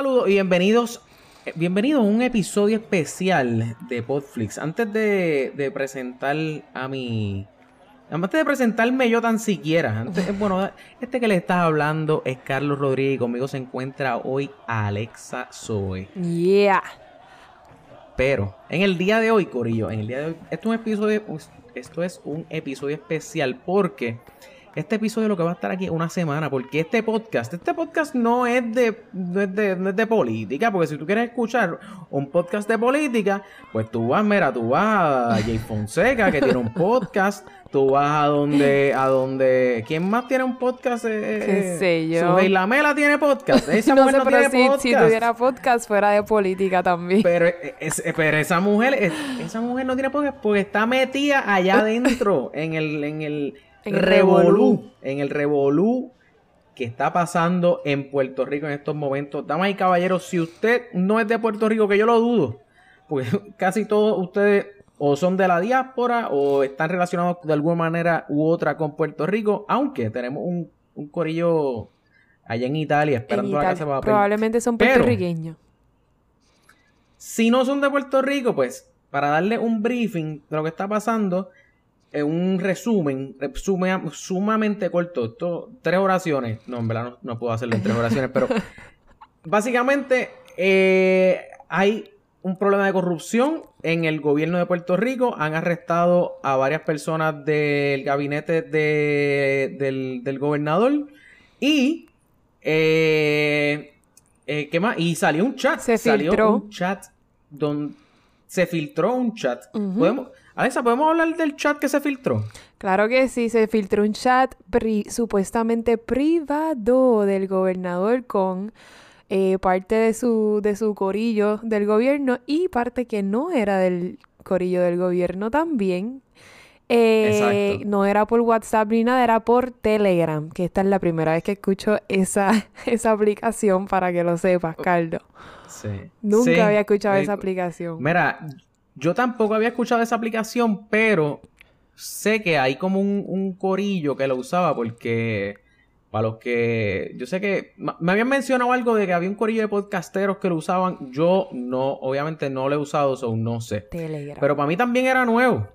Saludos y bienvenidos. eh, Bienvenidos a un episodio especial de Podflix. Antes de, de presentar a mi. Antes de presentarme yo tan siquiera. antes- bueno, este que le estás hablando es Carlos Rodríguez y conmigo se encuentra hoy Alexa Zoe. Yeah. Pero en el día de hoy, Corillo, en el día de hoy, esto es un episodio, esto es un episodio especial porque este episodio lo que va a estar aquí es una semana, porque este podcast, este podcast no es de, no es de, no es de política, porque si tú quieres escuchar un podcast de política, pues tú vas, mira, tú vas a Jay Fonseca, que tiene un podcast, tú vas a donde, a donde, ¿quién más tiene un podcast? Eh, Qué eh, sé yo. Sujei Lamela tiene podcast, esa no mujer sé, no pero tiene si, podcast. si tuviera podcast fuera de política también. Pero, eh, es- pero esa mujer, es- esa mujer no tiene podcast porque está metida allá adentro, en el, en el, En el revolú, en el revolú que está pasando en Puerto Rico en estos momentos. Damas y caballeros, si usted no es de Puerto Rico, que yo lo dudo, porque casi todos ustedes o son de la diáspora o están relacionados de alguna manera u otra con Puerto Rico, aunque tenemos un, un corillo allá en Italia En esperando la Italia. casa de papel. Probablemente son Pero- puertorriqueños. Si no son de Puerto Rico, pues para darle un briefing de lo que está pasando, eh, un resumen sume- sumamente corto, esto, tres oraciones, no, en verdad no, no puedo hacerlo en tres oraciones, pero básicamente eh, hay un problema de corrupción en el gobierno de Puerto Rico, han arrestado a varias personas del gabinete de- del, del gobernador y... eh, eh, ¿Qué más? Y salió un chat. Se salió filtró. un chat donde se filtró un chat. ¿Podemos... Alexa, ¿podemos hablar del chat que se filtró? Claro que sí, se filtró un chat pri- supuestamente privado del gobernador con eh, parte de su, de su corillo del gobierno y parte que no era del corillo del gobierno también. Eh, no era por WhatsApp ni nada, era por Telegram, que esta es la primera vez que escucho esa, esa aplicación para que lo sepas, Carlos. Sí. Nunca Sí. había escuchado Eh, esa aplicación. Mira, yo tampoco había escuchado esa aplicación, pero sé que hay como un, un corillo que lo usaba porque para los que yo sé que me habían mencionado algo de que había un corillo de podcasteros que lo usaban, yo no, obviamente no lo he usado, so no sé. Telegram. Pero para mí también era nuevo.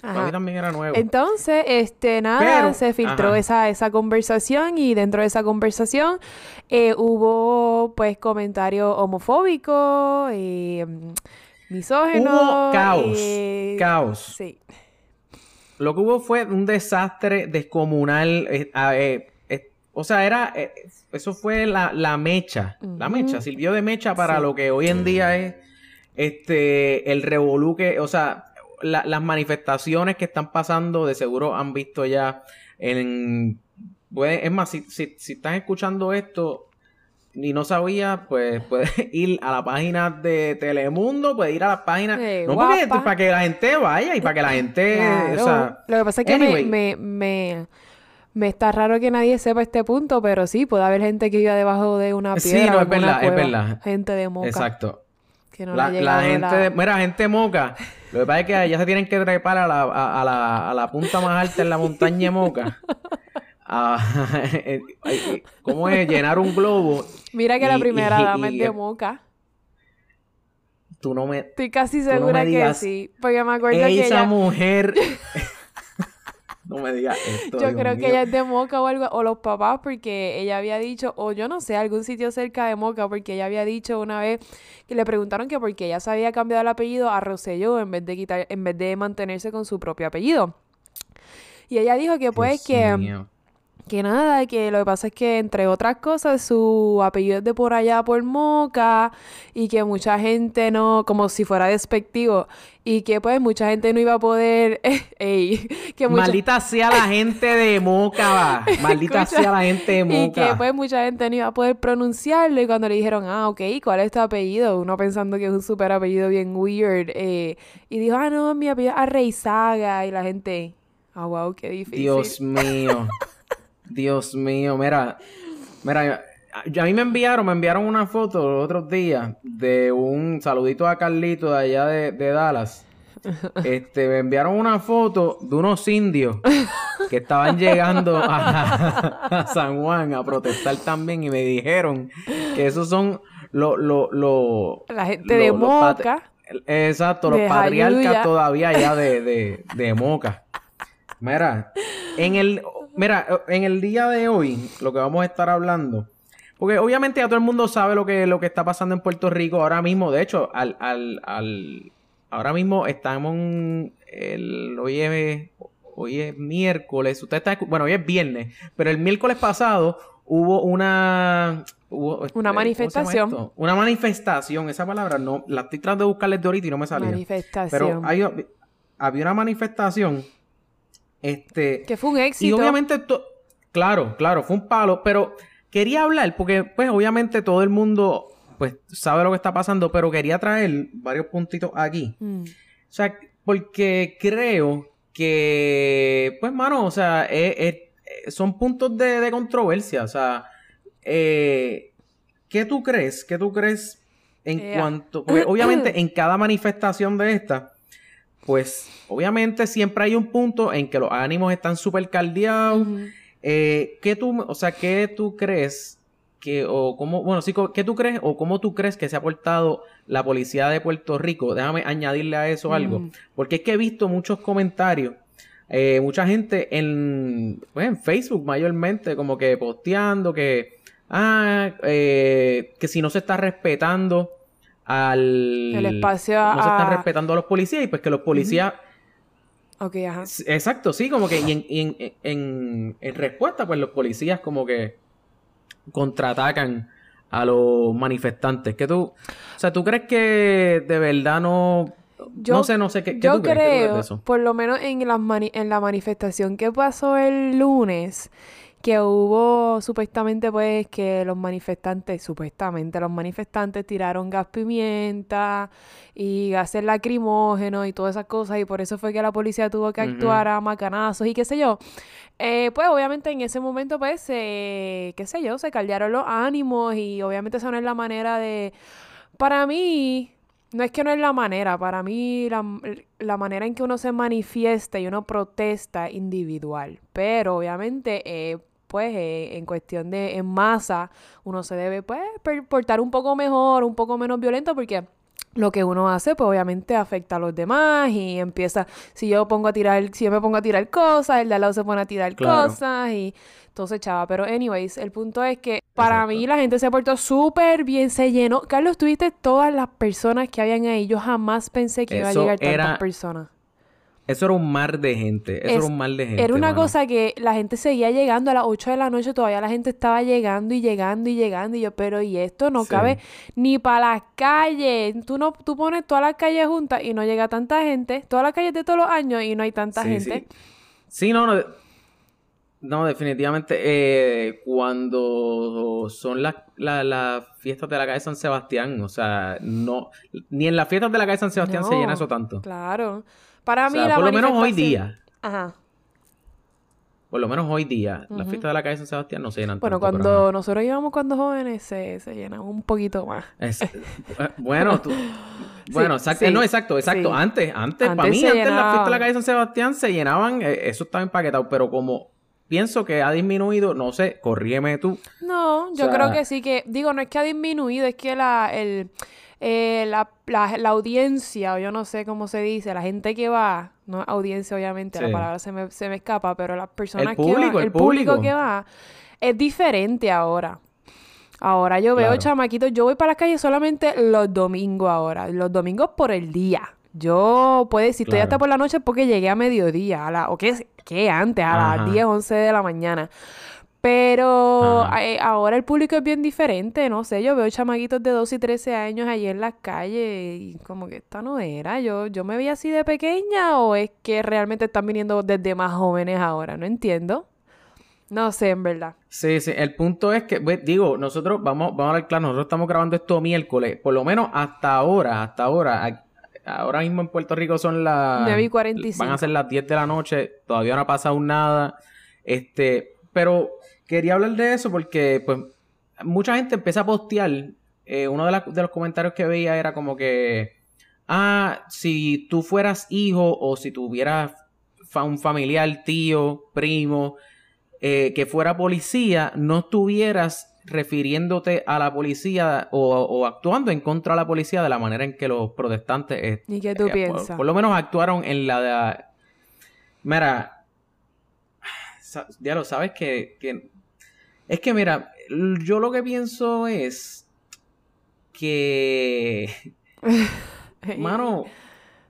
Para mí también era nuevo. Entonces, este, nada, Pero- se filtró ajá. esa, esa conversación y dentro de esa conversación eh, hubo, pues, comentarios homofóbicos, eh, Hubo caos, eh, caos. Sí. Lo que hubo fue un desastre descomunal. eh, eh, eh, o sea, era. eh, eso fue la, la mecha. La mecha. Sirvió de mecha para Sí. lo que hoy en día es este el revolú que. O sea, la- las manifestaciones que están pasando, de seguro han visto ya en. es más, si, si, si están escuchando esto y no sabía, pues puedes ir a la página de Telemundo, puedes ir a la página. No, porque para que la gente vaya y para que la gente. Claro. O sea, Lo que pasa es que anyway. me, me, me, me está raro que nadie sepa este punto, pero sí, puede haber gente que viva debajo de una Sí, piedra. no, o es verdad, es verdad. Gente de moca. exacto. Que no la, la gente, la- de- mira, gente moca. Lo que pasa es que ya se tienen que trepar a la, a, a la, a la punta más alta en la montaña de moca. Ah, eh, eh, ¿Cómo es? Llenar un globo. Mira que la primera y- dama es de moca. Tú no me. Estoy casi no segura que digas, sí. Porque me acuerdo que Esa ella. mujer. no me digas esto. Yo Dios creo que ella es de Moca o algo, o los papás, porque ella había dicho, o yo no sé, algún sitio cerca de Moca, porque ella había dicho una vez que le preguntaron que porque ella se había cambiado el apellido a Rosselló en vez de quitar, en vez de mantenerse con su propio apellido. Y ella dijo que pues Dios que, mío. Que nada, que lo que pasa es que entre otras cosas su apellido es de por allá por Moca y que mucha gente no, como si fuera despectivo, y que pues mucha gente no iba a poder, ey, que mucha, Maldita sea la gente de moca, va. Maldita Escucha, sea la gente de Y que moca. pues mucha gente no iba a poder pronunciarlo y cuando le dijeron, ah, ok, ¿cuál es tu apellido? Uno pensando que es un super apellido bien weird. eh, y dijo, ah, no, mi apellido es Arreizaga. Y la gente, ah, wow, qué difícil. Dios mío. Dios mío, mira. Mira, a mí me enviaron, me enviaron una foto los otros días de un saludito a Carlito de allá de, de Dallas. Este, me enviaron una foto de unos indios que estaban llegando a, a San Juan a protestar también y me dijeron que esos son lo, lo, lo, La gente de Moca. Exacto, los patriarcas todavía ya de, de, de Moca. Mira, en el, mira, en el día de hoy, lo que vamos a estar hablando, porque obviamente ya todo el mundo sabe lo que, lo que está pasando en Puerto Rico ahora mismo. De hecho, al, al, al ahora mismo estamos el, hoy es, hoy es miércoles, usted está, bueno, hoy es viernes, pero el miércoles pasado hubo una una manifestación. Una manifestación, esa palabra no, la estoy tratando de buscarle de ahorita y no me salía. Manifestación. Pero había una manifestación, este... Que fue un éxito. Y obviamente, claro, claro, fue un palo, pero quería hablar, porque pues obviamente todo el mundo pues sabe lo que está pasando, pero quería traer varios puntitos aquí. Mm. O sea, porque creo que, pues, mano, o sea, son puntos de, de controversia, o sea eh, ¿Qué tú crees? ¿Qué tú crees en eh, cuanto... obviamente en cada manifestación de esta, pues obviamente siempre hay un punto en que los ánimos están súper caldeados. Eh, ¿Qué tú, o sea, qué tú crees que, o cómo, bueno, sí, ¿qué tú crees o cómo tú crees que se ha portado la policía de Puerto Rico? Déjame añadirle a eso algo. Porque es que he visto muchos comentarios eh, mucha gente en, pues, en Facebook mayormente como que posteando que ah, eh, que si no se está respetando al... El espacio No se están respetando a los policías y pues que los policías... Ok, ajá. Exacto, sí, como que y en, en, respuesta pues los policías como que contraatacan a los manifestantes. Que tú, o sea, ¿tú crees que de verdad no... no sé, no sé qué. yo creo, por lo menos en la, en la manifestación que pasó el lunes, que hubo supuestamente pues que los manifestantes, supuestamente los manifestantes tiraron gas pimienta y gases lacrimógenos y todas esas cosas y por eso fue que la policía tuvo que actuar a macanazos y qué sé yo. Eh, pues obviamente en ese momento pues, qué sé yo, se caldearon los ánimos y obviamente esa no es la manera de... Para mí, no es que no es la manera, para mí la, la, manera en que uno se manifiesta y uno protesta individual, pero obviamente eh, pues eh, en cuestión de en masa uno se debe pues portar un poco mejor, un poco menos violento porque lo que uno hace, pues obviamente afecta a los demás y empieza, si yo pongo a tirar, si yo me pongo a tirar cosas, el de al lado se pone a tirar cosas y todo se echaba. Pero anyways, el punto es que para mí la gente se portó súper bien, se llenó. Carlos, tuviste todas las personas que habían ahí. Yo jamás pensé que iba a llegar tantas personas. Eso era un mar de gente. Eso era un mar de gente. Era una cosa que la gente seguía llegando a las 8 de la noche, todavía la gente estaba llegando y llegando y llegando. Y yo, pero y esto no cabe ni para las calles. Tú no, tú pones todas las calles juntas y no llega tanta gente. Todas las calles de todos los años y no hay tanta gente. Sí, no, no. No, definitivamente. Eh, cuando son las fiestas de la calle San Sebastián, o sea, no. Ni en las fiestas de la calle San Sebastián se llena eso tanto. Claro. Para mí, la por lo menos hoy día. Ajá. Por lo menos hoy día, las fiestas de la calle San Sebastián no se llenan Bueno, cuando nosotros íbamos cuando jóvenes, se, se llenan un poquito más. Eh, bueno, tú... Bueno, exacto, no, exacto, exacto. Antes, antes, para mí, antes las fiestas de la calle San Sebastián se llenaban, eh, eso estaba empaquetado, pero como pienso que ha disminuido, no sé, corríeme tú. No, yo creo que sí, que, digo, no es que ha disminuido, es que la, el eh, la, la, audiencia, o yo no sé cómo se dice, la gente que va, no audiencia obviamente, la palabra se me, se me, escapa, pero las personas que van, el, público. que va, es diferente ahora. Ahora yo veo chamaquitos, yo voy para las calles solamente los domingos ahora, los domingos por el día. Yo puedo decir, estoy hasta por la noche porque llegué a mediodía, a la, o qué, qué antes, a las 10, 11 de la mañana. Pero eh, ahora el público es bien diferente, no sé, yo veo chamaguitos de 12 y 13 años allí en las calles y como que esta no era, yo, yo me veía así de pequeña o es que realmente están viniendo desde más jóvenes ahora, no entiendo. No sé, en verdad. Sí, sí, el punto es que, pues, digo, nosotros, vamos, vamos a ver claro, nosotros estamos grabando esto miércoles, por lo menos hasta ahora, hasta ahora, ahora mismo en Puerto Rico son las... 9 y 45. Van a ser las 10 de la noche, todavía no ha pasado nada, este, pero quería hablar de eso porque, pues, mucha gente empieza a postear. Eh, uno de, los comentarios que veía era como que, ah, si tú fueras hijo o si tuvieras un familiar, tío, primo, eh, que fuera policía, no estuvieras refiriéndote a la policía o, actuando en contra de la policía de la manera en que los protestantes... Eh, ¿Y qué tú eh, piensas? Por, lo menos actuaron en la de... Mira, ya lo sabes que, que... Es que mira, yo lo que pienso es que... Mano,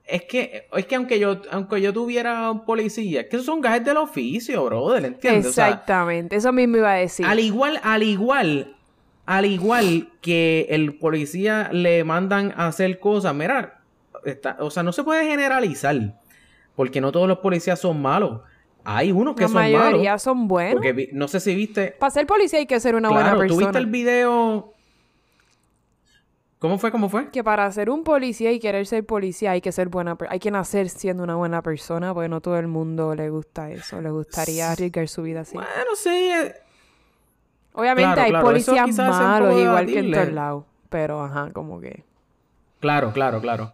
es que, es que aunque yo, aunque yo tuviera un policía, es que esos son gajes del oficio, brother, ¿entiendes? Exactamente, eso mismo iba a decir. Al igual, al igual, al igual que el policía le mandan a hacer cosas, mira, o sea, no se puede generalizar, porque no todos los policías son malos. Hay unos que son malos. La mayoría son buenos. Porque no sé si viste. Para ser policía hay que ser una buena persona. ¿Tú viste el video ¿Cómo fue? ¿Cómo fue? Que para ser un policía y querer ser policía hay que ser buena, hay que nacer siendo una buena persona, porque no todo el mundo le gusta eso, le gustaría arriesgar su vida así. Bueno, sí. Eh. Obviamente hay policías malos igual que en todos lados, pero ajá, como que. Claro, claro, claro.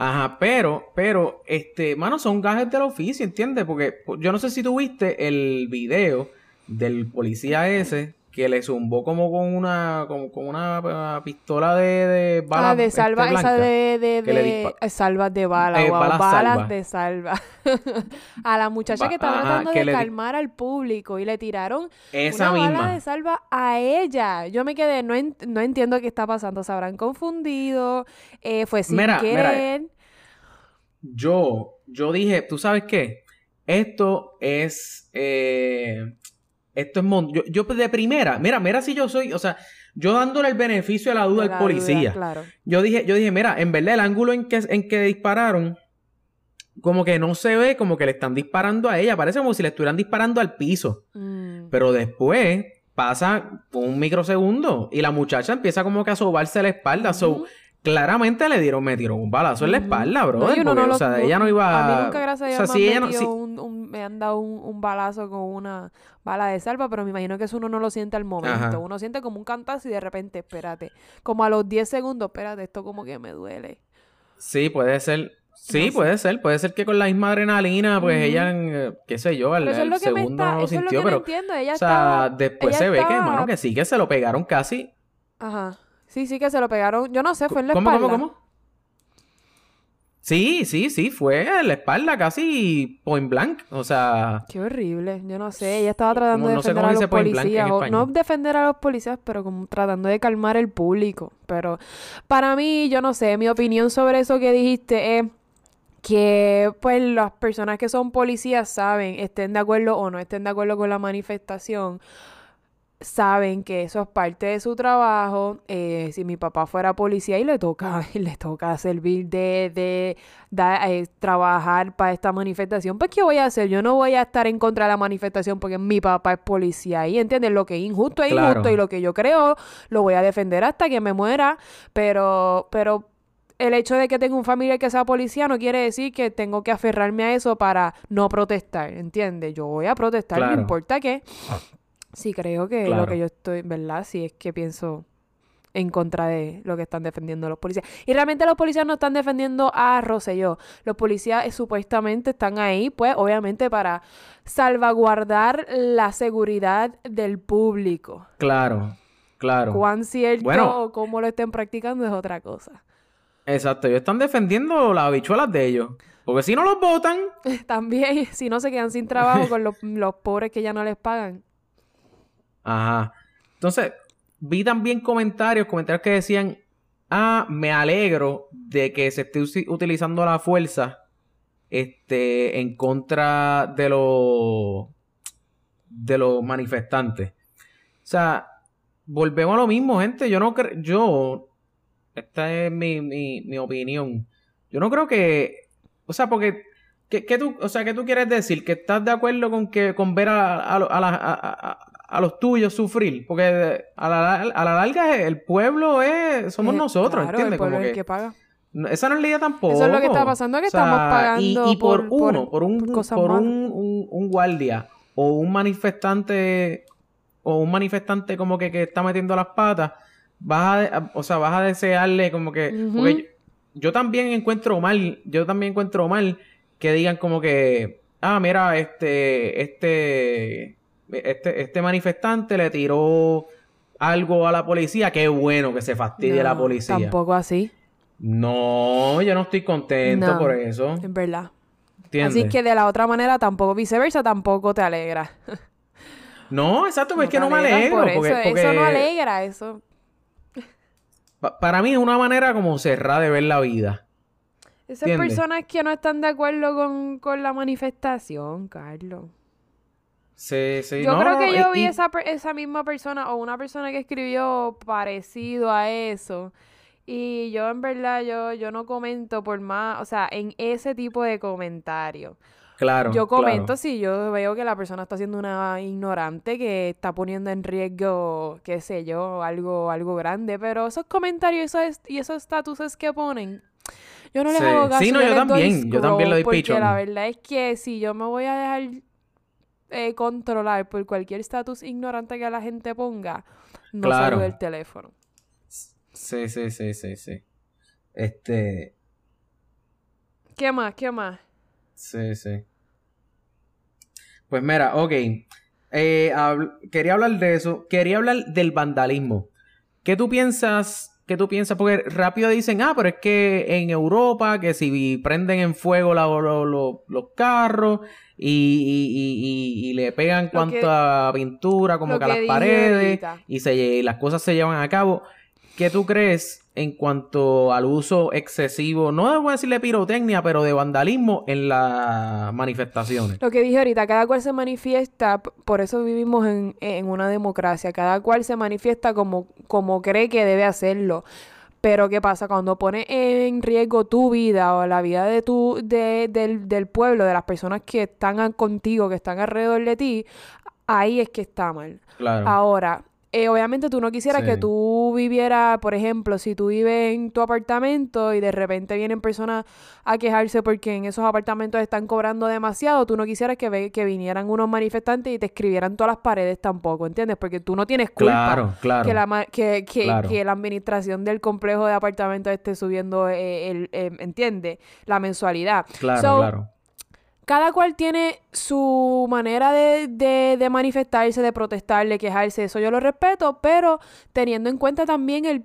Ajá, pero, pero, este, mano, son gajes del oficio, ¿entiendes? Porque yo no sé si tuviste el video del policía ese que le zumbó como con una con, una uh, pistola de, de balas ah, de este, salva esa de, de, de eh, salvas de bala eh, balas, de salva. A la muchacha que estaba tratando de calmar al público y le tiraron esa una misma. bala de salva a ella. Yo me quedé no, no entiendo qué está pasando se habrán confundido eh, fue sin querer. yo yo dije tú sabes qué esto es eh, esto es yo, yo, de primera, mira, mira si yo soy, o sea, yo dándole el beneficio a la duda al policía. claro. Yo dije, yo dije, mira, en verdad el ángulo en que, en que dispararon, como que no se ve como que le están disparando a ella, parece como si le estuvieran disparando al piso. Mm. Pero después pasa un microsegundo y la muchacha empieza como que a sobarse la espalda. claramente le dieron, me dieron un balazo en la espalda, bro. o sea, ella no iba a. mí nunca, gracias a Dios, me, han dado un, balazo con una bala de salva, pero me imagino que eso uno no lo siente al momento. Uno siente como un cantazo y de repente, espérate, como a los 10 segundos, espérate, esto como que me duele. Sí, puede ser. Sí, puede ser, puede ser que con la misma adrenalina, pues ella, eh, qué sé yo, al, segundo no lo sintió, pero, o sea, después se ve que, hermano, que sí, que se lo pegaron casi. Ajá. Sí, sí que se lo pegaron. Yo no sé, fue en la ¿Cómo, espalda. ¿Cómo, cómo, Sí, sí, sí, fue en la espalda casi point blank, o sea... Qué horrible, yo no sé, ella estaba tratando de defender a los policías, o no defender a los policías, pero como tratando de calmar el público, pero para mí, yo no sé, mi opinión sobre eso que dijiste es que pues las personas que son policías saben, estén de acuerdo o no estén de acuerdo con la manifestación, saben que eso es parte de su trabajo. Eh, si mi papá fuera policía y le toca, le toca servir de, de, eh, trabajar para esta manifestación, pues ¿qué voy a hacer? Yo no voy a estar en contra de la manifestación porque mi papá es policía. Y entienden lo que es injusto es injusto y lo que yo creo lo voy a defender hasta que me muera. Pero, pero el hecho de que tenga un familia que sea policía no quiere decir que tengo que aferrarme a eso para no protestar, ¿entiendes? Yo voy a protestar, no importa qué. Sí, creo que lo que yo estoy, ¿verdad? Sí, es que pienso en contra de lo que están defendiendo los policías. Y realmente los policías no están defendiendo a Rosselló. Los policías eh, supuestamente están ahí, pues, obviamente para salvaguardar la seguridad del público. Claro, claro. Cuán cierto o cómo lo estén practicando es otra cosa. Exacto, ellos están defendiendo las habichuelas de ellos. Porque si no los votan. También, si no se quedan sin trabajo con los, los pobres que ya no les pagan. Ajá. Entonces, vi también comentarios, comentarios que decían, ah, me alegro de que se esté utilizando la fuerza este, en contra de los de los manifestantes. O sea, volvemos a lo mismo, gente. Yo no creo, yo, esta es mi, mi, mi, opinión. Yo no creo que, o sea, porque, ¿qué, tú, o sea, ¿qué tú quieres decir? ¿Que estás de acuerdo con que, con ver a, a, a, a los tuyos sufrir. Porque a la, a la larga el pueblo es, somos eh, nosotros, ¿entiendes? El pueblo es el que paga. Esa no es la idea tampoco. Eso es lo que está pasando, que estamos pagando y, por, uno, por, un, por un, un, guardia o un manifestante o un manifestante como que, que está metiendo las patas, vas a, o sea, vas a desearle como que... Porque yo también encuentro mal, yo también encuentro mal que digan como que, ah, mira, este, este este, este manifestante le tiró algo a la policía, qué bueno que se fastidie la No, policía. Tampoco así. No, yo no estoy contento No, por eso. Es verdad. ¿Entiendes? Así que de la otra manera tampoco, viceversa, tampoco te alegra. No, exacto, pero es que no me alegro. por porque, eso, porque eso no alegra, eso. pa- para mí es una manera como cerrada de ver la vida. Esas ¿Entiendes? personas que no están de acuerdo con, con la manifestación, Carlos. Sí, sí, Yo no, creo que yo vi y- esa, esa misma persona o una persona que escribió parecido a eso. Y yo en verdad, yo, yo no comento por más, o sea, en ese tipo de comentarios. Claro, Yo comento claro. si yo veo que la persona está siendo una ignorante que está poniendo en riesgo, qué sé yo, algo, algo grande. Pero esos comentarios esos y esos estatuses que ponen, yo no les Sí. hago caso. Sí, no, yo también, yo también doy scroll, Porque la verdad es que si yo me voy a dejar eh, controlar por cualquier estatus ignorante que la gente ponga, no Claro. del teléfono. Sí, sí, sí, sí, sí. Este, ¿Qué más? ¿Qué más? sí, sí. Pues mira, ok. Eh, habl- quería hablar de eso. Quería hablar del vandalismo. ¿Qué tú piensas? ¿Qué tú piensas? Porque rápido dicen, ah, pero es que en Europa, que si prenden en fuego la- lo- lo- los carros y, y- y- y- y le pegan que- cuanta pintura como que a las paredes y se, lle- las cosas se llevan a cabo. ¿Qué tú crees en cuanto al uso excesivo, no debo decirle pirotecnia, pero de vandalismo en las manifestaciones? Lo que dije ahorita, cada cual se manifiesta, por eso vivimos en, en una democracia, cada cual se manifiesta como, como cree que debe hacerlo. Pero ¿qué pasa? Cuando pone en riesgo tu vida o la vida de tu, de- del, del pueblo, de las personas que están contigo, que están alrededor de ti, ahí es que está mal. Claro. Ahora, eh, obviamente tú no quisieras que tú vivieras, por ejemplo, si tú vives en tu apartamento y de repente vienen personas a quejarse porque en esos apartamentos están cobrando demasiado, tú no quisieras que, ve- que vinieran unos manifestantes y te escribieran todas las paredes tampoco, ¿entiendes? Porque tú no tienes culpa Claro, claro. que, la, ma- que, que, Claro. que la administración del complejo de apartamentos esté subiendo, eh, el, eh, ¿entiendes? La mensualidad. Claro, So, claro. Cada cual tiene su manera de, de, de manifestarse, de protestar, de quejarse, eso yo lo respeto, pero teniendo en cuenta también el,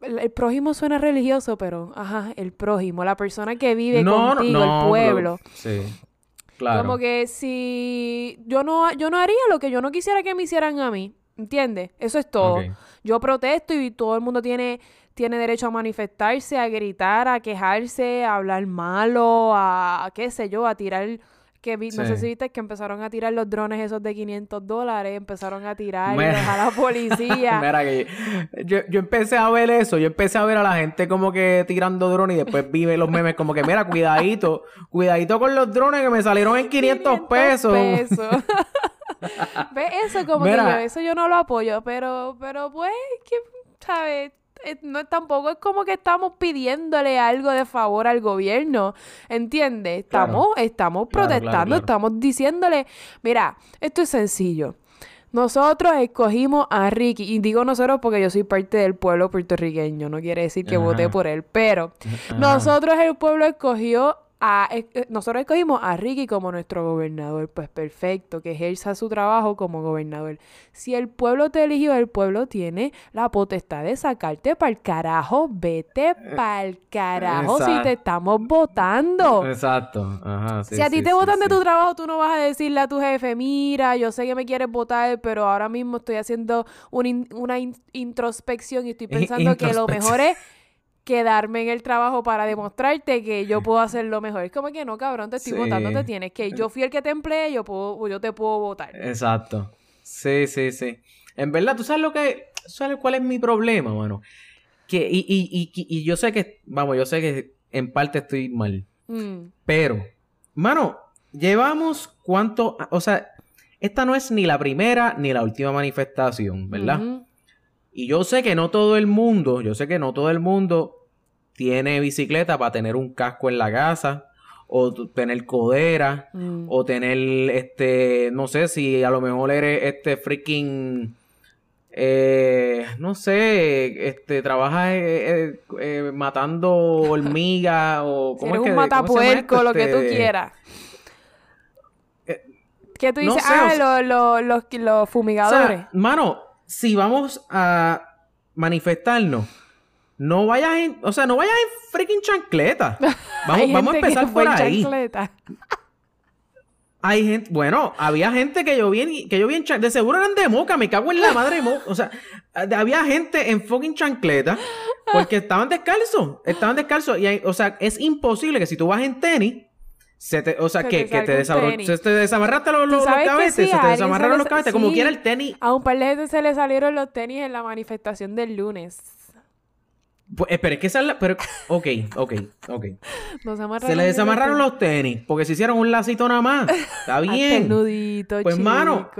el, el prójimo suena religioso, pero ajá, el prójimo, la persona que vive No, contigo, no, el pueblo. pero- sí. Claro. Como que si yo no, yo no haría lo que yo no quisiera que me hicieran a mí, ¿entiendes? Eso es todo. Yo protesto y todo el mundo tiene, tiene derecho a manifestarse, a gritar, a quejarse, a hablar malo, a, qué sé yo, a tirar... Que vi- No sé Sí. si viste que empezaron a tirar los drones esos de 500 dólares, empezaron a tirarlos Mira. a la policía. Mira que yo, yo empecé a ver eso, yo empecé a ver a la gente como que tirando drones y después vi los memes como que, mira, cuidadito, cuidadito con los drones que me salieron en 500, pesos. pesos. ¿Ves? Eso como que yo, eso yo no lo apoyo, pero, pero pues, que, ¿sabes? No, tampoco es como que estamos pidiéndole algo de favor al gobierno, ¿entiendes? Claro. Estamos, estamos Claro, claro, protestando, estamos diciéndole, mira, esto es sencillo. Nosotros escogimos a Ricky, y digo nosotros porque yo soy parte del pueblo puertorriqueño, no quiere decir que voté por él, pero Ajá. nosotros el pueblo escogió a, eh, eh, nosotros escogimos a Ricky como nuestro gobernador, pues perfecto, que ejerza su trabajo como gobernador. Si el pueblo te eligió, el pueblo tiene la potestad de sacarte para el carajo, vete para el carajo si te estamos votando. Exacto. Ajá, sí, Si a ti sí, te sí, votan de tu trabajo, tú no vas a decirle a tu jefe, mira, yo sé que me quieres votar, pero ahora mismo estoy haciendo un in- una in- introspección y estoy pensando que lo mejor es quedarme en el trabajo para demostrarte que yo puedo hacerlo mejor. Es como que no, cabrón, te estoy votando, te tienes que yo fui el que te empleé, yo puedo, yo te puedo votar. Exacto. Sí, sí, sí. En verdad, ¿tú sabes lo que... ¿Sabes cuál es mi problema, mano? Que, y, y, y, y yo sé que... Vamos, yo sé que en parte estoy mal. Mm, Pero, mano, llevamos cuánto... O sea, esta no es ni la primera ni la última manifestación, ¿verdad? Y yo sé que no todo el mundo, yo sé que no todo el mundo tiene bicicleta para tener un casco en la casa, o tener codera, Mm. o tener este, no sé si a lo mejor eres este freaking, eh, no sé, este, trabajas eh, eh, eh, matando hormigas o Si ¿cómo eres es un que- matapuerco, lo que tú Este, quieras. Que tú no dices, o ah, sea- lo- los, los O fumigadores. sea, mano, si vamos a manifestarnos, no vayas en, o sea, no vayas en freaking chancleta. Vamos, vamos a empezar por ahí. Chancleta. Hay gente, bueno, había gente que yo vi, que yo vi en de seguro eran de moca, me cago en la madre de moca, o sea, había gente en fucking chancleta porque estaban descalzos, estaban descalzos y o sea, es imposible que si tú vas en tenis, se te, o sea, que, te, que te, se te desamarraste los, los, cabetes, se te desamarraron los cabetes, como quiera el tenis. A un par de gente se le salieron los tenis en la manifestación del lunes. Pues, espera, es que esa es la... Pero, ok, ok, ok. se le desamarraron los tenis porque se hicieron un lacito nada más. Está bien. nudito, pues, mano,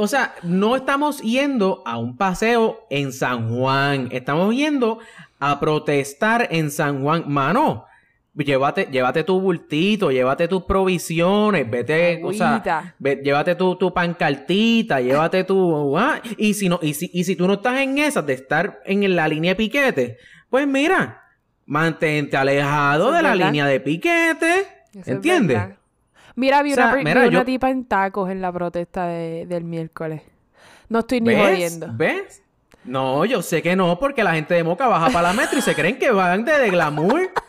o sea, no estamos yendo a un paseo en San Juan. Estamos yendo a protestar en San Juan. Mano, llévate, llévate tu bultito, llévate tus provisiones, vete, o sea, llévate tu, tu pancartita, llévate tu, ah, y si no, y si, y si tú no estás en esas de estar en la línea de piquete, pues mira, mantente alejado de la línea de piquete, ¿entiendes? Mira, vi, una, tipa en tacos en la protesta del miércoles. No estoy ni jodiendo. ¿Ves? No, yo sé que no, porque la gente de Moca baja para la metro y se creen que van de, de glamour.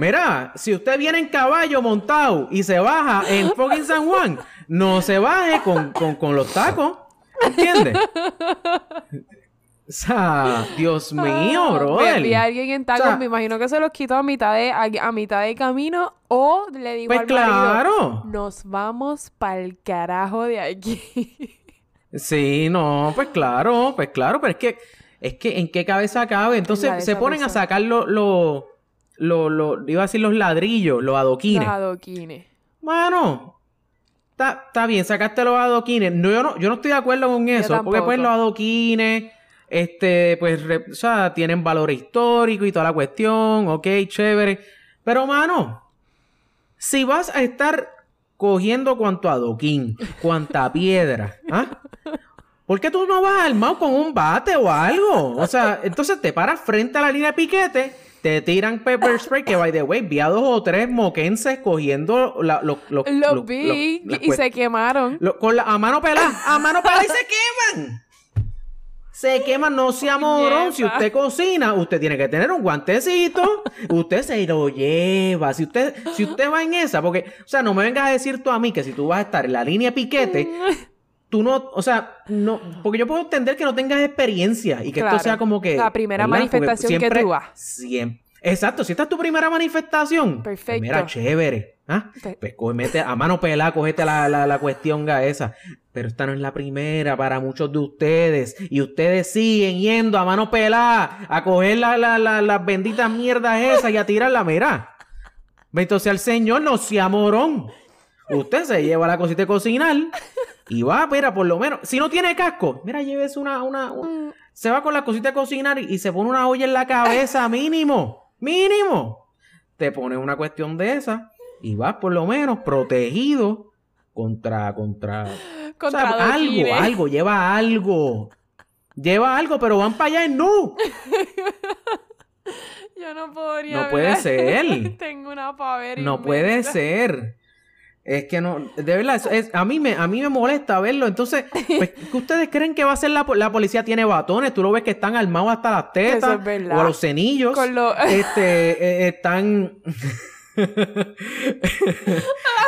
Mira, si usted viene en caballo montado y se baja en fucking San Juan, no se baje con, los tacos. ¿Entiendes? O sea, Dios mío, ah, bro. Vi a alguien en tacos, me imagino que se los quitó a mitad de, a, mitad de camino o le digo pues al claro. nos vamos pa'l carajo de aquí. Sí, no, pues claro, pues claro, pero es que, es que en qué cabeza cabe. Entonces se ponen a sacar los lo, lo, iba a decir los ladrillos, los adoquines. Los adoquines. Mano, está, bien, sacaste los adoquines. No, yo, no, yo no estoy de acuerdo con eso, porque pues los adoquines, este, pues, o sea, tienen valor histórico y toda la cuestión, ok, chévere. Pero, mano, si vas a estar cogiendo cuanto adoquín, cuanta piedra, ¿ah? ¿Por qué tú no vas armado con un bate o algo? O sea, entonces te paras frente a la línea de piquete te tiran pepper spray, que by the way, vi a dos o tres moquenses cogiendo la, los vi y se quemaron. con la, a mano pelada, a mano pelada y se queman. Se queman, no sea morón. Si usted cocina, usted tiene que tener un guantecito. usted se lo lleva. Si usted, si usted va en esa, porque, o sea, no me vengas a decir tú a mí que si tú vas a estar en la línea piquete, tú no, o sea, no, porque yo puedo entender que no tengas experiencia y que esto sea como que... La primera manifestación que tú vas. Siempre. Exacto, si esta es tu primera manifestación. Pues Perfecto. mira, chévere. ¿ah? Pues a mano pelada, cogete la, la, la cuestión esa. Pero esta no es la primera para muchos de ustedes. Y ustedes siguen yendo a mano pelada a coger la, las benditas mierdas esas y a tirarla. Mira. Entonces al Señor no sea morón. Usted se lleva la cosita de cocinar y va, mira, por lo menos, si no tiene casco, mira, llévese una, una, se va con la cosita de cocinar y, se pone una olla en la cabeza, mínimo, mínimo. Te pone una cuestión de esa y vas por lo menos protegido contra, contra, contra algo, algo, lleva algo. Lleva algo, pero van para allá en nu. Yo no podría. No puede ser. Tengo una pavera. No puede ser. Es que no, de verdad, es, a, mí me, a mí me molesta verlo. Entonces, pues, ¿qué ustedes creen que va a ser la, la policía? Tiene batones, tú lo ves que están armados hasta las tetas o a los cenillos. Este, eh, están...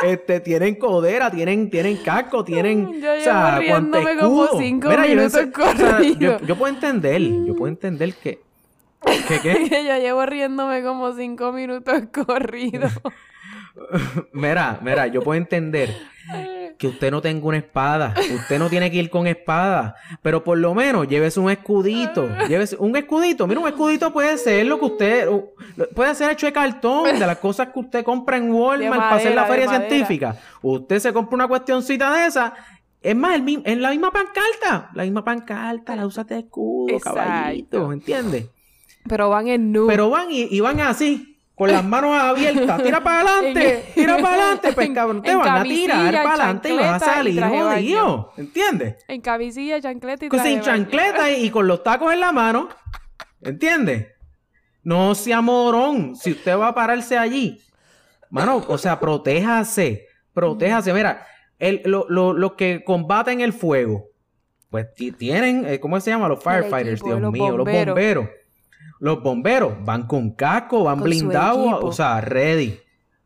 este, tienen codera, tienen, tienen casco, tienen. Yo llevo riéndome como cinco minutos yo, yo, puedo entender, yo puedo entender que. ¿Qué qué? yo llevo riéndome como cinco minutos corridos. mira, mira, yo puedo entender que usted no tenga una espada. Usted no tiene que ir con espada. Pero por lo menos llévese un escudito. Llévese un escudito. Mira, un escudito puede ser lo que usted. Puede ser hecho de cartón, de las cosas que usted compra en Walmart para hacer la feria científica. Usted se compra una cuestioncita de esa. Es más, el, en la misma pancarta. La misma pancarta, la usa de escudo, caballito. ¿Entiendes? Pero van en nu. Pero van y van así con las manos abiertas, tira para adelante, tira para adelante, pues cabrón, te van a tirar para adelante y vas a salir jodido, ¿entiendes? En cabecilla, chancleta y Pues sin chancleta y, con los tacos en la mano, ¿entiendes? No sea morón, si usted va a pararse allí, mano, o sea, protéjase, protéjase, mira, el, lo, lo, los que combaten el fuego, pues ti- tienen, eh, ¿cómo se llama? Los firefighters, equipo, Dios los mío, bomberos. los bomberos. Los bomberos van con casco, van blindados, o sea, ready.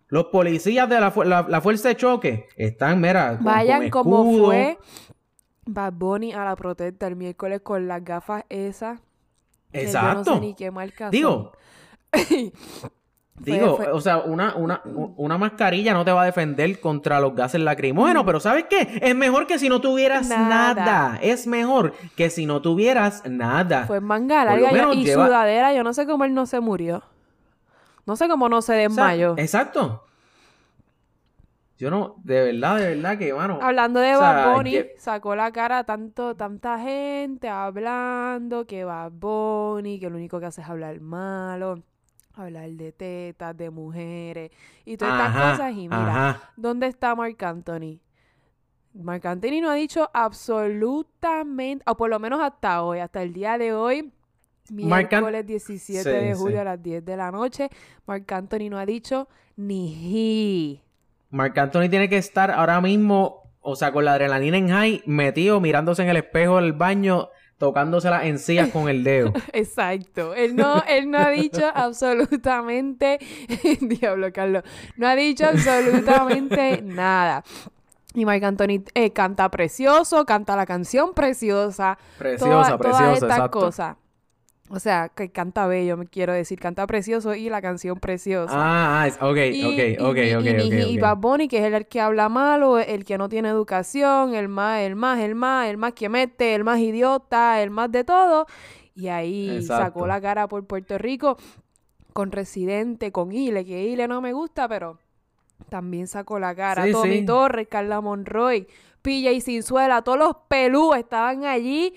Los policías de la, fu- la- la fuerza de choque están, mira, con, Vayan con como fue Bad Bunny a la protesta el miércoles con las gafas esas. que Yo no Exacto. sé ni qué marca Digo, son. Digo, fue- o sea, una, una, una mascarilla no te va a defender contra los gases lacrimógenos, pero ¿sabes qué? Es mejor que si no tuvieras nada. Nada. Es mejor que si no tuvieras nada. Fue en manga larga y- menos y lleva- sudadera. Yo no sé cómo él no se murió. No sé cómo no se O sea, desmayó. exacto. Yo no, de verdad, de verdad que, mano. Hablando de o sea, Bad Bunny, que- sacó la cara tanto, tanta gente hablando que Bad Bunny, que lo único que hace es hablar malo, hablar de tetas, de mujeres y todas estas cosas. Y mira, ajá. ¿dónde está Marc Anthony? Marc Anthony no ha dicho absolutamente, o por lo menos hasta hoy, hasta el día de hoy, miércoles 17 Sí, de julio sí. a las 10 de la noche, Marc Anthony no ha dicho ni he. Marc Anthony tiene que estar ahora mismo, o sea, con la adrenalina en high, metido, mirándose en el espejo del baño, tocándose las encías con el dedo. Exacto. Él no, él no ha dicho absolutamente, diablo Carlos, no ha dicho absolutamente nada. Y Marc Anthony eh, canta precioso, canta la canción preciosa, Preciosa, toda- preciosa, todas estas exacto. cosas. O sea, que canta bello, me quiero decir, canta precioso y la canción preciosa. Ah, ok, Y- ok, y- ok, y- ok, y, ok, y ok. Bad Bunny, que es el, que habla malo, el que no tiene educación, el más, el más, el más, el más que mete, el más idiota, el más de todo. Y ahí Exacto. sacó la cara por Puerto Rico con Residente, con Ile, que Ile no me gusta, pero también sacó la cara. Sí, Tommy sí. Torres, Carla Monroy, PJ Sinzuela, todos los pelú estaban allí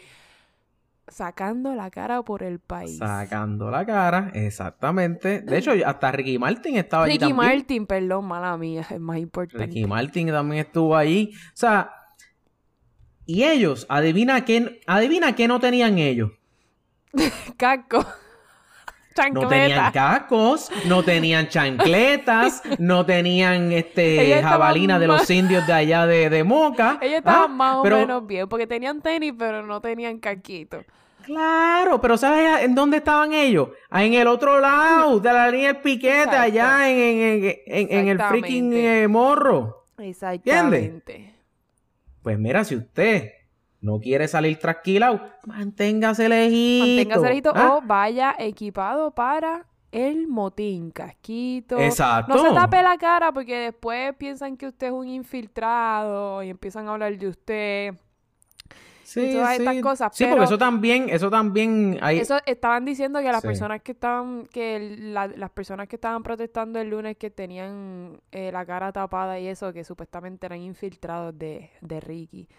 sacando la cara por el país. Sacando la cara, exactamente. De hecho, hasta Ricky Martin estaba allí Ricky. Martin, perdón, mala mía, es más importante. Ricky Martin también estuvo allí. O sea, y ellos, adivina qué, adivina qué no tenían ellos. No tenían cascos, no tenían chancletas, no tenían este estaban jabalina de los indios de allá de, de Moca. Ellos estaban Ah, más o pero- menos bien, porque tenían tenis, pero no tenían casquito. Claro, pero ¿sabes en dónde estaban ellos? Ah, En el otro lado de la línea del piquete, Exacto. allá en, en- en- el freaking eh, morro. Exactamente. Pues mira, si usted no quiere salir trasquilado, manténgase lejito. Manténgase lejito ¿ah? o vaya equipado para el motín, casquito. Exacto. No se tape la cara porque después piensan que usted es un infiltrado y empiezan a hablar de usted. y todas estas cosas, Sí, pero- porque eso también, eso también hay... Eso estaban diciendo que las Sí. personas que estaban, que la- las personas que estaban protestando el lunes que tenían eh, la cara tapada y eso, que supuestamente eran infiltrados de, de Ricky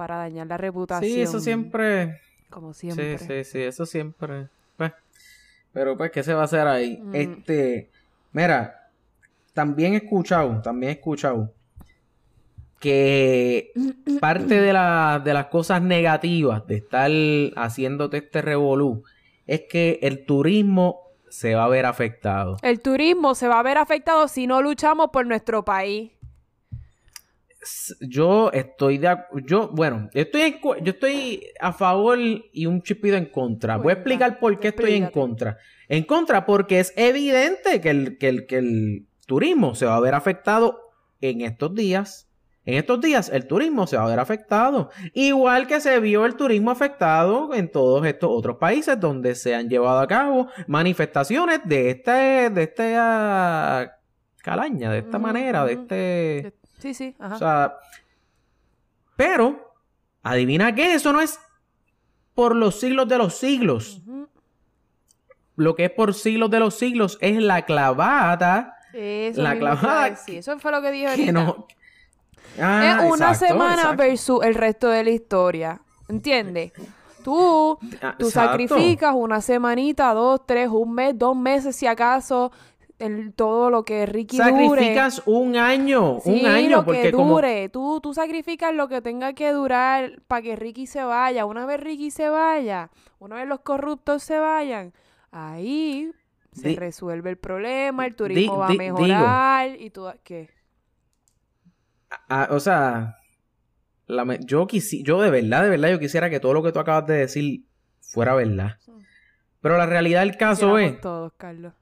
para dañar la reputación. Sí, eso siempre... Como Sí, siempre. sí, sí, eso siempre. Pues, pero pues, ¿qué se va a hacer ahí? Mm. Este, mira, también he escuchado, también he escuchado que parte de, la- de las cosas negativas de estar haciéndote este revolú es que el turismo se va a ver afectado. El turismo se va a ver afectado si no luchamos por nuestro país. Yo estoy de yo, bueno, yo estoy en yo estoy a favor y un chipido en contra. Voy a explicar por qué estoy en contra. En contra porque es evidente que el, que el, que el turismo se va a ver afectado en estos días. En estos días el turismo se va a ver afectado. Igual que se vio el turismo afectado en todos estos otros países donde se han llevado a cabo manifestaciones de este, de esta calaña, de esta manera, de este... Sí, sí, ajá. O sea, pero, adivina qué, eso no es por los siglos de los siglos. Lo que es por siglos de los siglos es la clavada Eso La clavada decir. Eso fue lo que dije que no... Ah, es una exacto, semana exacto. versus el resto de la historia. ¿Entiendes? Tú, Ah, tú exacto. sacrificas una semanita, dos, tres, un mes, dos meses si acaso, el, todo lo que Ricky dure. Sacrificas un año, Sí, un año, lo porque que como... dure. Tú, tú sacrificas lo que tenga que durar para que Ricky se vaya. Una vez Ricky se vaya, una vez los corruptos se vayan, ahí se Di- resuelve el problema, el turismo di- va a mejorar y todo. ¿Qué? O sea, la me- yo, quisi- yo de verdad, de verdad, yo quisiera que todo lo que tú acabas de decir fuera verdad. Pero la realidad del caso es, todos, Carlos.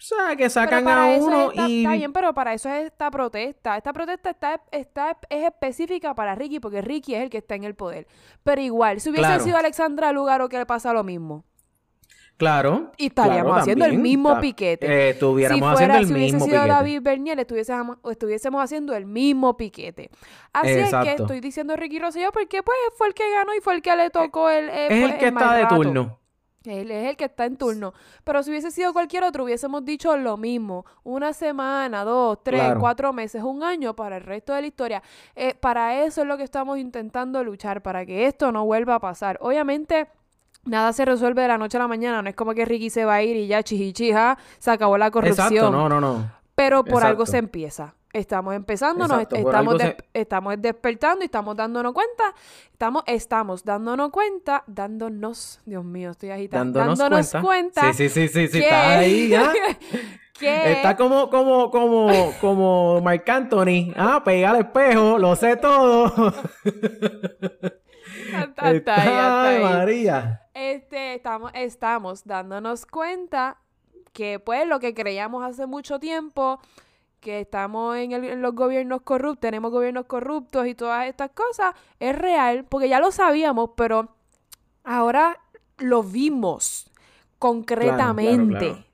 O sea, que sacan a uno está, y... está bien, pero para eso es esta protesta. Esta protesta está, está, es específica para Ricky, porque Ricky es el que está en el poder. Pero igual, si hubiese Claro. sido Alexandra Lugaro, que le pasa lo mismo. Claro. Y estaríamos claro, haciendo el mismo Está- piquete. eh, estuviéramos si haciendo fuera, el si hubiese mismo sido piquete. David Bernier, estuviésemos, estuviésemos haciendo el mismo piquete. Así es que estoy diciendo Ricky Rosselló porque pues fue el que ganó y fue el que le tocó el, eh, es pues, el que mal está de turno. Él es el que está en turno. Pero si hubiese sido cualquier otro, hubiésemos dicho lo mismo. Una semana, dos, tres, Claro. cuatro meses, un año para el resto de la historia. Eh, para eso es lo que estamos intentando luchar, para que esto no vuelva a pasar. Obviamente, nada se resuelve de la noche a la mañana. No es como que Ricky se va a ir y ya chichichija, se acabó la corrupción. Exacto, no, no, no. Pero por algo se empieza. Estamos empezando, nos Exacto, estamos, estamos despertando y estamos dándonos cuenta. Estamos, estamos dándonos cuenta, dándonos, Dios mío, estoy agitada. Dándonos, cuenta. Sí, sí, sí, sí, sí, que- está ahí ya. que Está como, como, como, como Marc Anthony. Ah, pega al espejo, lo sé todo. Ya está, está ahí, ahí. María. Este, estamos, estamos dándonos cuenta que pues lo que creíamos hace mucho tiempo, que estamos en, el- en los gobiernos corruptos, tenemos gobiernos corruptos y todas estas cosas, es real, porque ya lo sabíamos, pero ahora lo vimos concretamente. claro.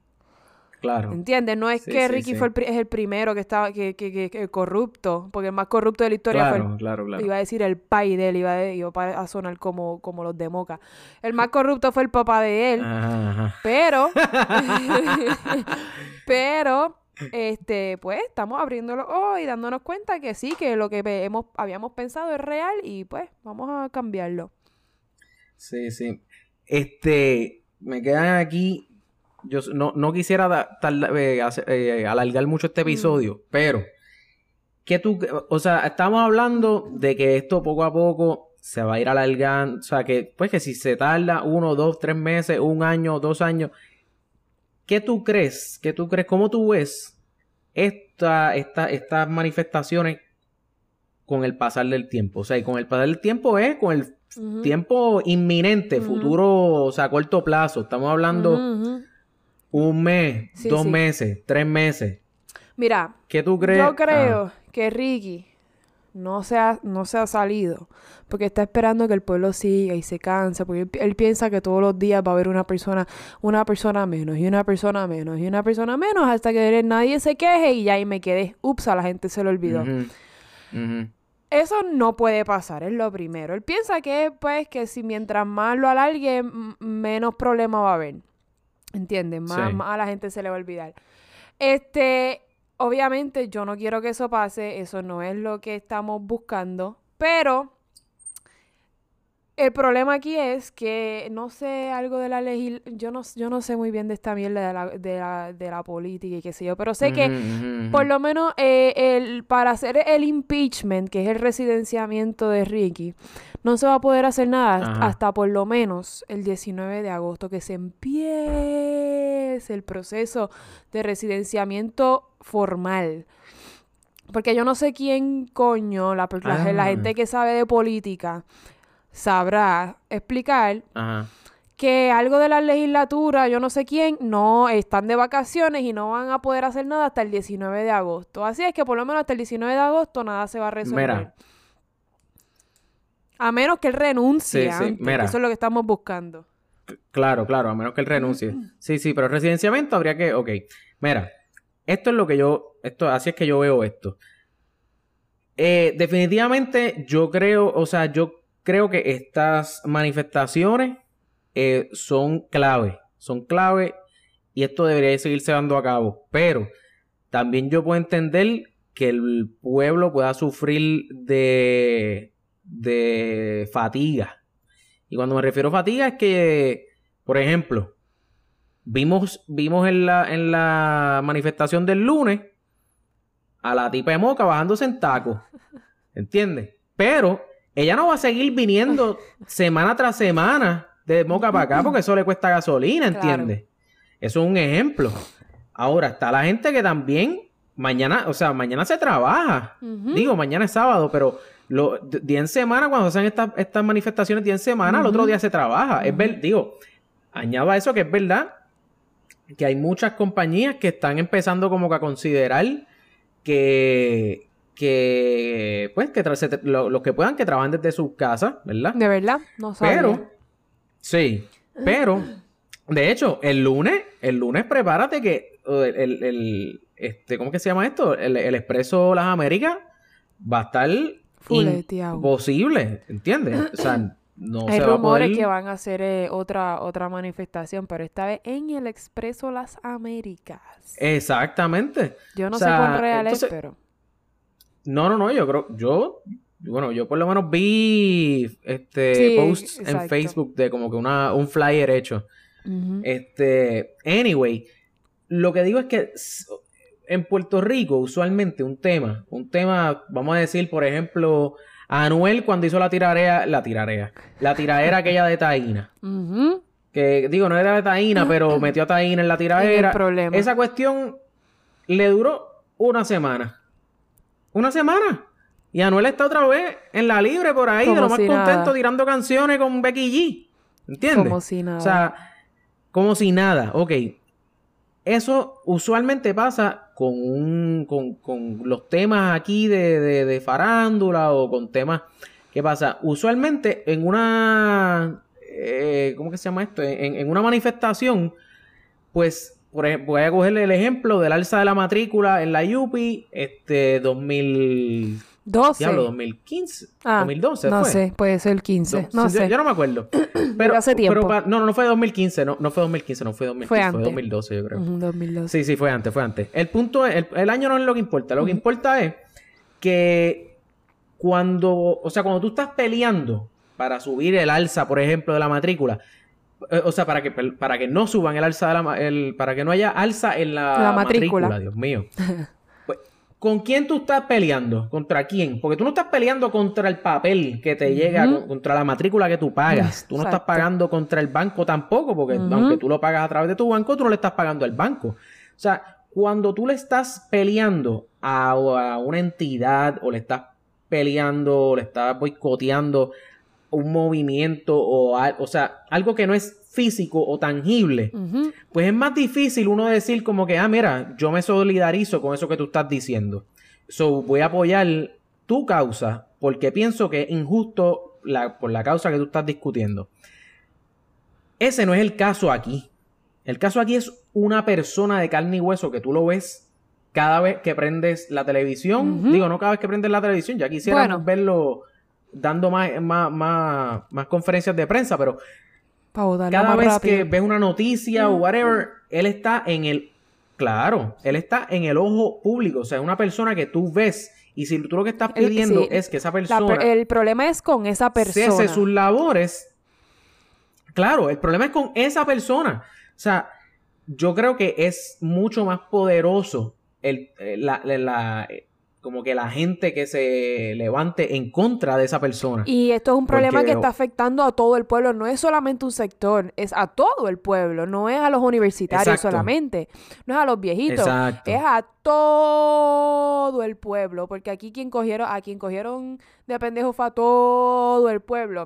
Claro. ¿Entiendes? No es Sí, que Ricky sí. fue el, es el primero que estaba que, que, que- que corrupto, porque el más corrupto de la historia fue el Claro, claro, claro. Iba a decir el pai de él, iba a, iba a sonar como, como los de Moca. El más corrupto fue el papá de él, ajá. pero, pero, este, pues, estamos abriéndolo hoy y dándonos cuenta que sí, que lo que hemos, habíamos pensado es real y pues, vamos a cambiarlo. Sí, sí. Este, me quedan aquí. Yo no, no quisiera da- tarda- eh, eh, alargar mucho este episodio, pero ¿qué tú, o sea, estamos hablando de que esto poco a poco se va a ir alargando, o sea, que pues que si se tarda uno, dos, tres meses, un año, dos años, ¿qué tú crees? ¿Qué tú crees? ¿Cómo tú ves esta, esta, estas manifestaciones con el pasar del tiempo? O sea, y con el pasar del tiempo es con el tiempo inminente, futuro, o sea, a corto plazo. Estamos hablando un mes, Sí, dos sí. meses, tres meses. Mira, ¿Qué tú crees? Yo creo Ah, que Ricky no se, ha, no se ha salido porque está esperando que el pueblo siga y se canse, porque él, pi- él piensa que todos los días va a haber una persona, una persona menos y una persona menos y una persona menos hasta que nadie se queje y ya ahí me quedé. Ups, a la gente se le olvidó. Eso no puede pasar, es lo primero. Él piensa que, pues, que si mientras más lo alargue, menos problema va a haber. ¿Entiendes? Más, Sí. más a la gente se le va a olvidar. Este, obviamente yo no quiero que eso pase, eso no es lo que estamos buscando, pero el problema aquí es que no sé algo de la legis... Yo no, yo no sé muy bien de esta mierda de la, de la, de la política y qué sé yo, pero sé que por lo menos eh, el, para hacer el impeachment, que es el residenciamiento de Ricky, no se va a poder hacer nada hasta- Ajá. hasta por lo menos el 19 de agosto, que se empiece el proceso de residenciamiento formal. Porque yo no sé quién coño, la, la Ah. gente que sabe de política, sabrá explicar Ajá. que algo de la legislatura, yo no sé quién, no están de vacaciones y no van a poder hacer nada hasta el 19 de agosto. Así es que por lo menos hasta el 19 de agosto nada se va a resolver. Mira. A menos que él renuncie Sí, sí, antes, que eso es lo que estamos buscando. Claro, claro, a menos que él renuncie. Sí, sí, pero residenciamiento habría que. Ok. Mira, esto es lo que yo. Esto, así es que yo veo esto. Eh, definitivamente, yo creo, o sea, yo creo que estas manifestaciones eh, son clave. Son clave y esto debería seguirse dando a cabo. Pero también yo puedo entender que el pueblo pueda sufrir de, de fatiga. Y cuando me refiero a fatiga es que, por ejemplo, vimos, vimos en la, en la manifestación del lunes a la tipa de Moca bajándose en taco. ¿Entiendes? Pero ella no va a seguir viniendo semana tras semana de Moca para acá porque eso le cuesta gasolina, ¿entiendes? Eso es un ejemplo. Ahora, está la gente que también mañana, o sea, mañana se trabaja. Digo, mañana es sábado, pero lo, día en semana, cuando hacen estas, estas manifestaciones, día en semana, el otro día se trabaja. Es ver, digo, añado a eso que es verdad que hay muchas compañías que están empezando como que a considerar que, que pues, que lo- los que puedan que trabajen desde sus casas, ¿verdad? De verdad, no sabía. Pero, sí, pero, de hecho, el lunes, el lunes prepárate que el, el- el- este, ¿cómo que se llama esto? El, el Expreso Las Américas va a estar imposible, ¿entiendes? O sea, no Hay se va a rumores poder... que van a hacer eh, otra, otra manifestación, pero esta vez en el Expreso Las Américas. Exactamente. Yo no o sé cuán real entonces- es, pero... No, no, no, yo creo, yo, bueno, yo por lo menos vi este Sí, posts en. Facebook de como que una, un flyer hecho. Este, anyway, lo que digo es que en Puerto Rico, usualmente un tema, un tema, vamos a decir, por ejemplo, Anuel cuando hizo la tirarea, la tirarea, la tiradera aquella de Taína, que digo, no era de Taína, pero metió a Taína en la tiradera. problema. Esa cuestión le duró una semana. Una semana. Y Anuel está otra vez en la libre por ahí, de lo más si contento, nada. tirando canciones con Becky G. ¿Entiendes? Como si nada. O sea, como si nada. Ok. Eso usualmente pasa con un. con, con los temas aquí de, de, de farándula o con temas. ¿Qué pasa? Usualmente en una. eh, ¿Cómo que se llama esto? En, en una manifestación, pues. Por ejemplo, voy a cogerle el ejemplo del alza de la matrícula en la UPI, este 2000, 12. diablo, 2015, Ah, 2012 no fue. sé, puede ser 15. No, No, sí, yo- sé. Yo, no me acuerdo. Pero, hace tiempo. pero no, no, fue 2015, no, no fue 2015, no fue 2015, Fue fue, antes. 2012, yo creo. Ujú, 2012. Sí, sí, fue antes, fue antes. El punto es, el, el año no es lo que importa, lo que importa es que cuando, o sea, cuando tú estás peleando para subir el alza, por ejemplo, de la matrícula, o sea, para que, para que no suban el alza de la, el, para que no haya alza en la, La matrícula. matrícula, Dios mío. Pues, ¿Con quién tú estás peleando? ¿Contra quién? Porque tú no estás peleando contra el papel que te llega, contra la matrícula que tú pagas. Tú no estás pagando contra el banco tampoco, porque aunque tú lo pagas a través de tu banco, tú no le estás pagando al banco. O sea, cuando tú le estás peleando a, a una entidad o le estás peleando o le estás boicoteando un movimiento o, o sea, algo que no es físico o tangible, pues es más difícil uno decir como que, ah, mira, yo me solidarizo con eso que tú estás diciendo. So, voy a apoyar tu causa porque pienso que es injusto la- por la causa que tú estás discutiendo. Ese no es el caso aquí. El caso aquí es una persona de carne y hueso que tú lo ves cada vez que prendes la televisión. Digo, no cada vez que prendes la televisión, ya quisiéramos Bueno. verlo dando más, más, más, más conferencias de prensa, pero cada vez rápido. que ves una noticia o whatever, él está en el. Claro, él está en el ojo público. O sea, es una persona que tú ves. Y si tú lo que estás El- pidiendo sí, es que esa persona per- el problema es con esa persona. cese sus labores. Claro, el problema es con esa persona. O sea, yo creo que es mucho más poderoso el, eh, la, como que la gente que se levante en contra de esa persona. Y esto es un problema Porque- que está afectando a todo el pueblo. No es solamente un sector, es a todo el pueblo. No es a los universitarios Exacto. solamente. No es a los viejitos. Exacto. Es a todo el pueblo. Porque aquí quien cogieron, a quien cogieron de pendejo fue a todo el pueblo.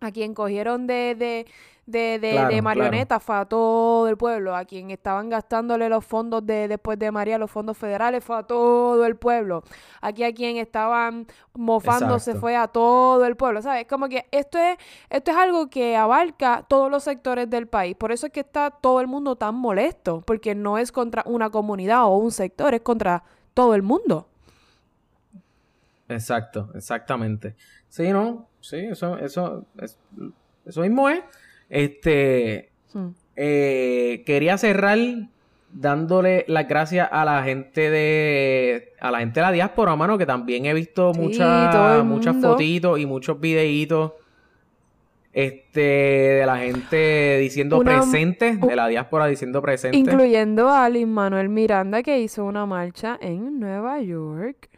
A quien cogieron de, de, de, de, Claro, de claro. marioneta fue a todo el pueblo. A quien estaban gastándole los fondos de después de María, los fondos federales, fue a todo el pueblo. Aquí a quien estaban mofándose Exacto. fue a todo el pueblo. ¿Sabes? Como que esto es, esto es algo que abarca todos los sectores del país. Por eso es que está todo el mundo tan molesto. Porque no es contra una comunidad o un sector, es contra todo el mundo. Exacto, exactamente. Sí, ¿no? Sí, eso, eso, es- eso mismo es. Este, Hmm. eh, quería cerrar dándole las gracias a la gente de, a la gente de la diáspora, mano, que también he visto Sí, muchas, muchas fotitos y muchos videitos, este, de la gente diciendo Una- presente, de la diáspora diciendo presente. Incluyendo a Lin Manuel Miranda que hizo una marcha en Nueva York.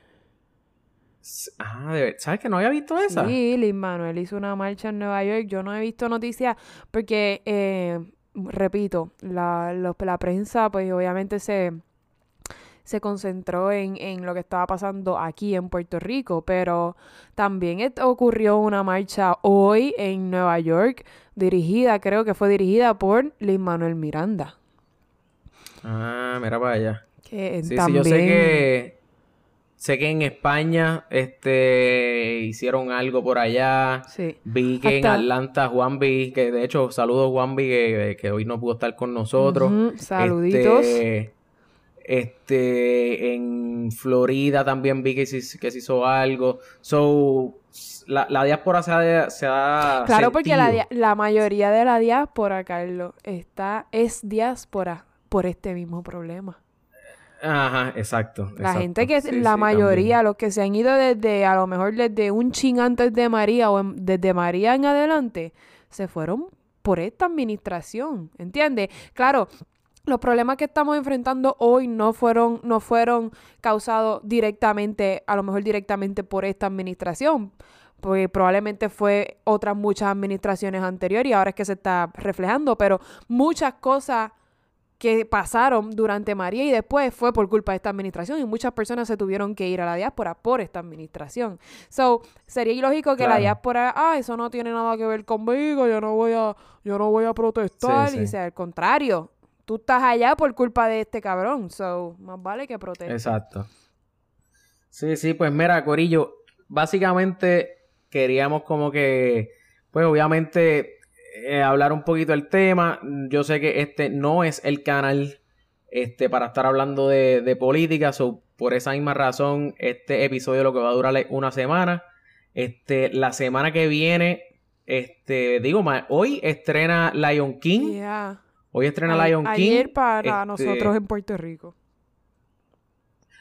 Ah, de ver- ¿sabes que no había visto esa? Sí, Lin Manuel hizo una marcha en Nueva York. Yo no he visto noticias porque, eh, repito, la, los- la prensa pues obviamente se, se concentró en, en lo que estaba pasando aquí en Puerto Rico, pero también ocurrió una marcha hoy en Nueva York, dirigida, creo que fue dirigida por Lin Manuel Miranda. Ah, mira para allá. Que Sí, sí, yo sé que sé que en España este hicieron algo por allá. Sí. Vi que en Atlanta Juanvi, que de hecho saludos Juanvi que, que hoy no pudo estar con nosotros. Ujú, Saluditos. Este, este, en Florida también vi que se, que se hizo algo. So, la, la diáspora se ha, se ha Claro, porque la, la mayoría de la diáspora, Carlos, está, es diáspora por este mismo problema. Ajá, exacto. La exacto. gente que, Sí, la sí, mayoría, también. los que se han ido desde, a lo mejor desde un chin antes de María o en- desde María en adelante, se fueron por esta administración, ¿entiendes? Claro, los problemas que estamos enfrentando hoy no fueron, no fueron causados directamente, a lo mejor directamente por esta administración, porque probablemente fue otras muchas administraciones anteriores y ahora es que se está reflejando, pero muchas cosas que pasaron durante María y después fue por culpa de esta administración y muchas personas se tuvieron que ir a la diáspora por esta administración. So, sería ilógico que la diáspora, ah, eso no tiene nada que ver conmigo, yo no voy a, yo no voy a protestar, Sí, y sea, al contrario, tú estás allá por culpa de este cabrón, so, más vale que protestes. Exacto. Sí, sí, pues mira, Corillo, básicamente queríamos como que, pues obviamente, eh, hablar un poquito del tema. Yo sé que este no es el canal este, para estar hablando de, de política, so, por esa misma razón, este episodio lo que va a durar es una semana. Este, la semana que viene, este, digo, hoy estrena Lion King. Yeah. Hoy estrena A- Lion King. Ayer para Este, nosotros en Puerto Rico.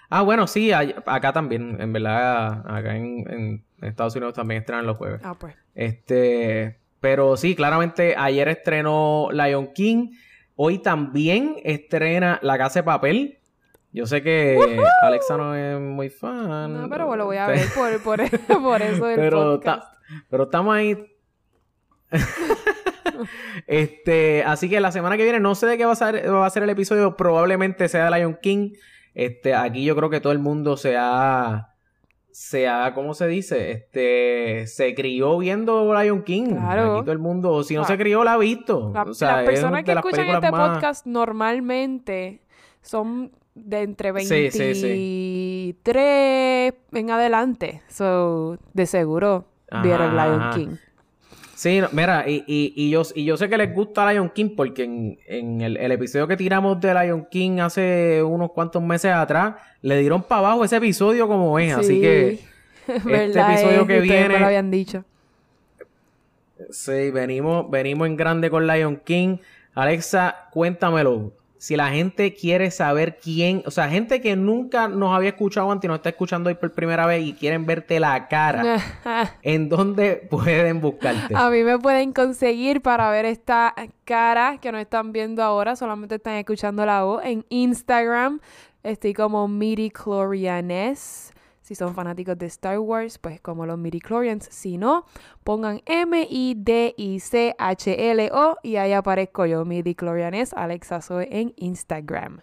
Ah, bueno, sí, acá también, en verdad, acá en, en Estados Unidos también estrenan los jueves. Ah, pues. Este, pero sí, claramente ayer estrenó Lion King, hoy también estrena La Casa de Papel. Yo sé que Alexa no es muy fan. No, pero lo voy a ver por, por, por eso del pero, podcast. ta- pero estamos ahí. este, así que la semana que viene no sé de qué va a ser, va a ser el episodio, probablemente sea de Lion King. Este, aquí yo creo que todo el mundo se ha, se ha, ¿cómo se dice? Este, se crió viendo Lion King. Claro. Aquí todo el mundo, si no La- se crió, la ha visto. La- o sea, las personas que las escuchan este más- podcast normalmente son de entre Sí, 23 sí, en adelante. So, de seguro vieron Ajá, Lion ajá. King. Sí, no, mira, y, y, y yo, y yo sé que les gusta Lion King porque en, en el, el episodio que tiramos de Lion King hace unos cuantos meses atrás, le dieron para abajo ese episodio como es. Así Sí. que, ¿Verdad? episodio es? que Ustedes me viene- lo habían dicho. sí, venimos, venimos en grande con Lion King. Alexa, cuéntamelo. Si la gente quiere saber quién, o sea, gente que nunca nos había escuchado antes y nos está escuchando hoy por primera vez y quieren verte la cara, ¿en dónde pueden buscarte? A mí me pueden conseguir para ver esta cara que nos están viendo ahora, solamente están escuchando la voz en Instagram. Estoy como midichlorianes. Si son fanáticos de Star Wars, pues como los midichlorians. Si no, pongan M-I-D-I-C-H-L-O y ahí aparezco yo, midichlorianes, Alexa Zoe en Instagram.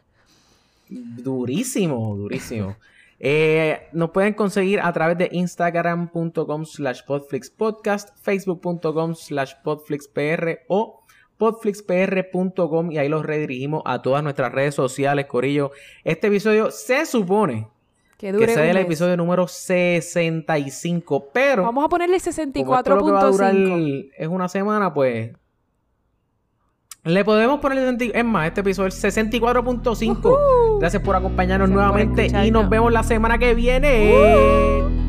Durísimo, durísimo. Eh, nos pueden conseguir a través de instagram.com slash podflixpodcast, facebook.com slash podflixpr o podflixpr.com y ahí los redirigimos a todas nuestras redes sociales, Corillo. Este episodio se supone Que dure que sea el mes. episodio número 65, pero Vamos a ponerle como esto lo que va a durar 64.5. es una semana, pues le podemos poner el 60 es más, este episodio es 64.5. Ujú. Gracias por acompañarnos Gracias por nuevamente y nos vemos la semana que viene.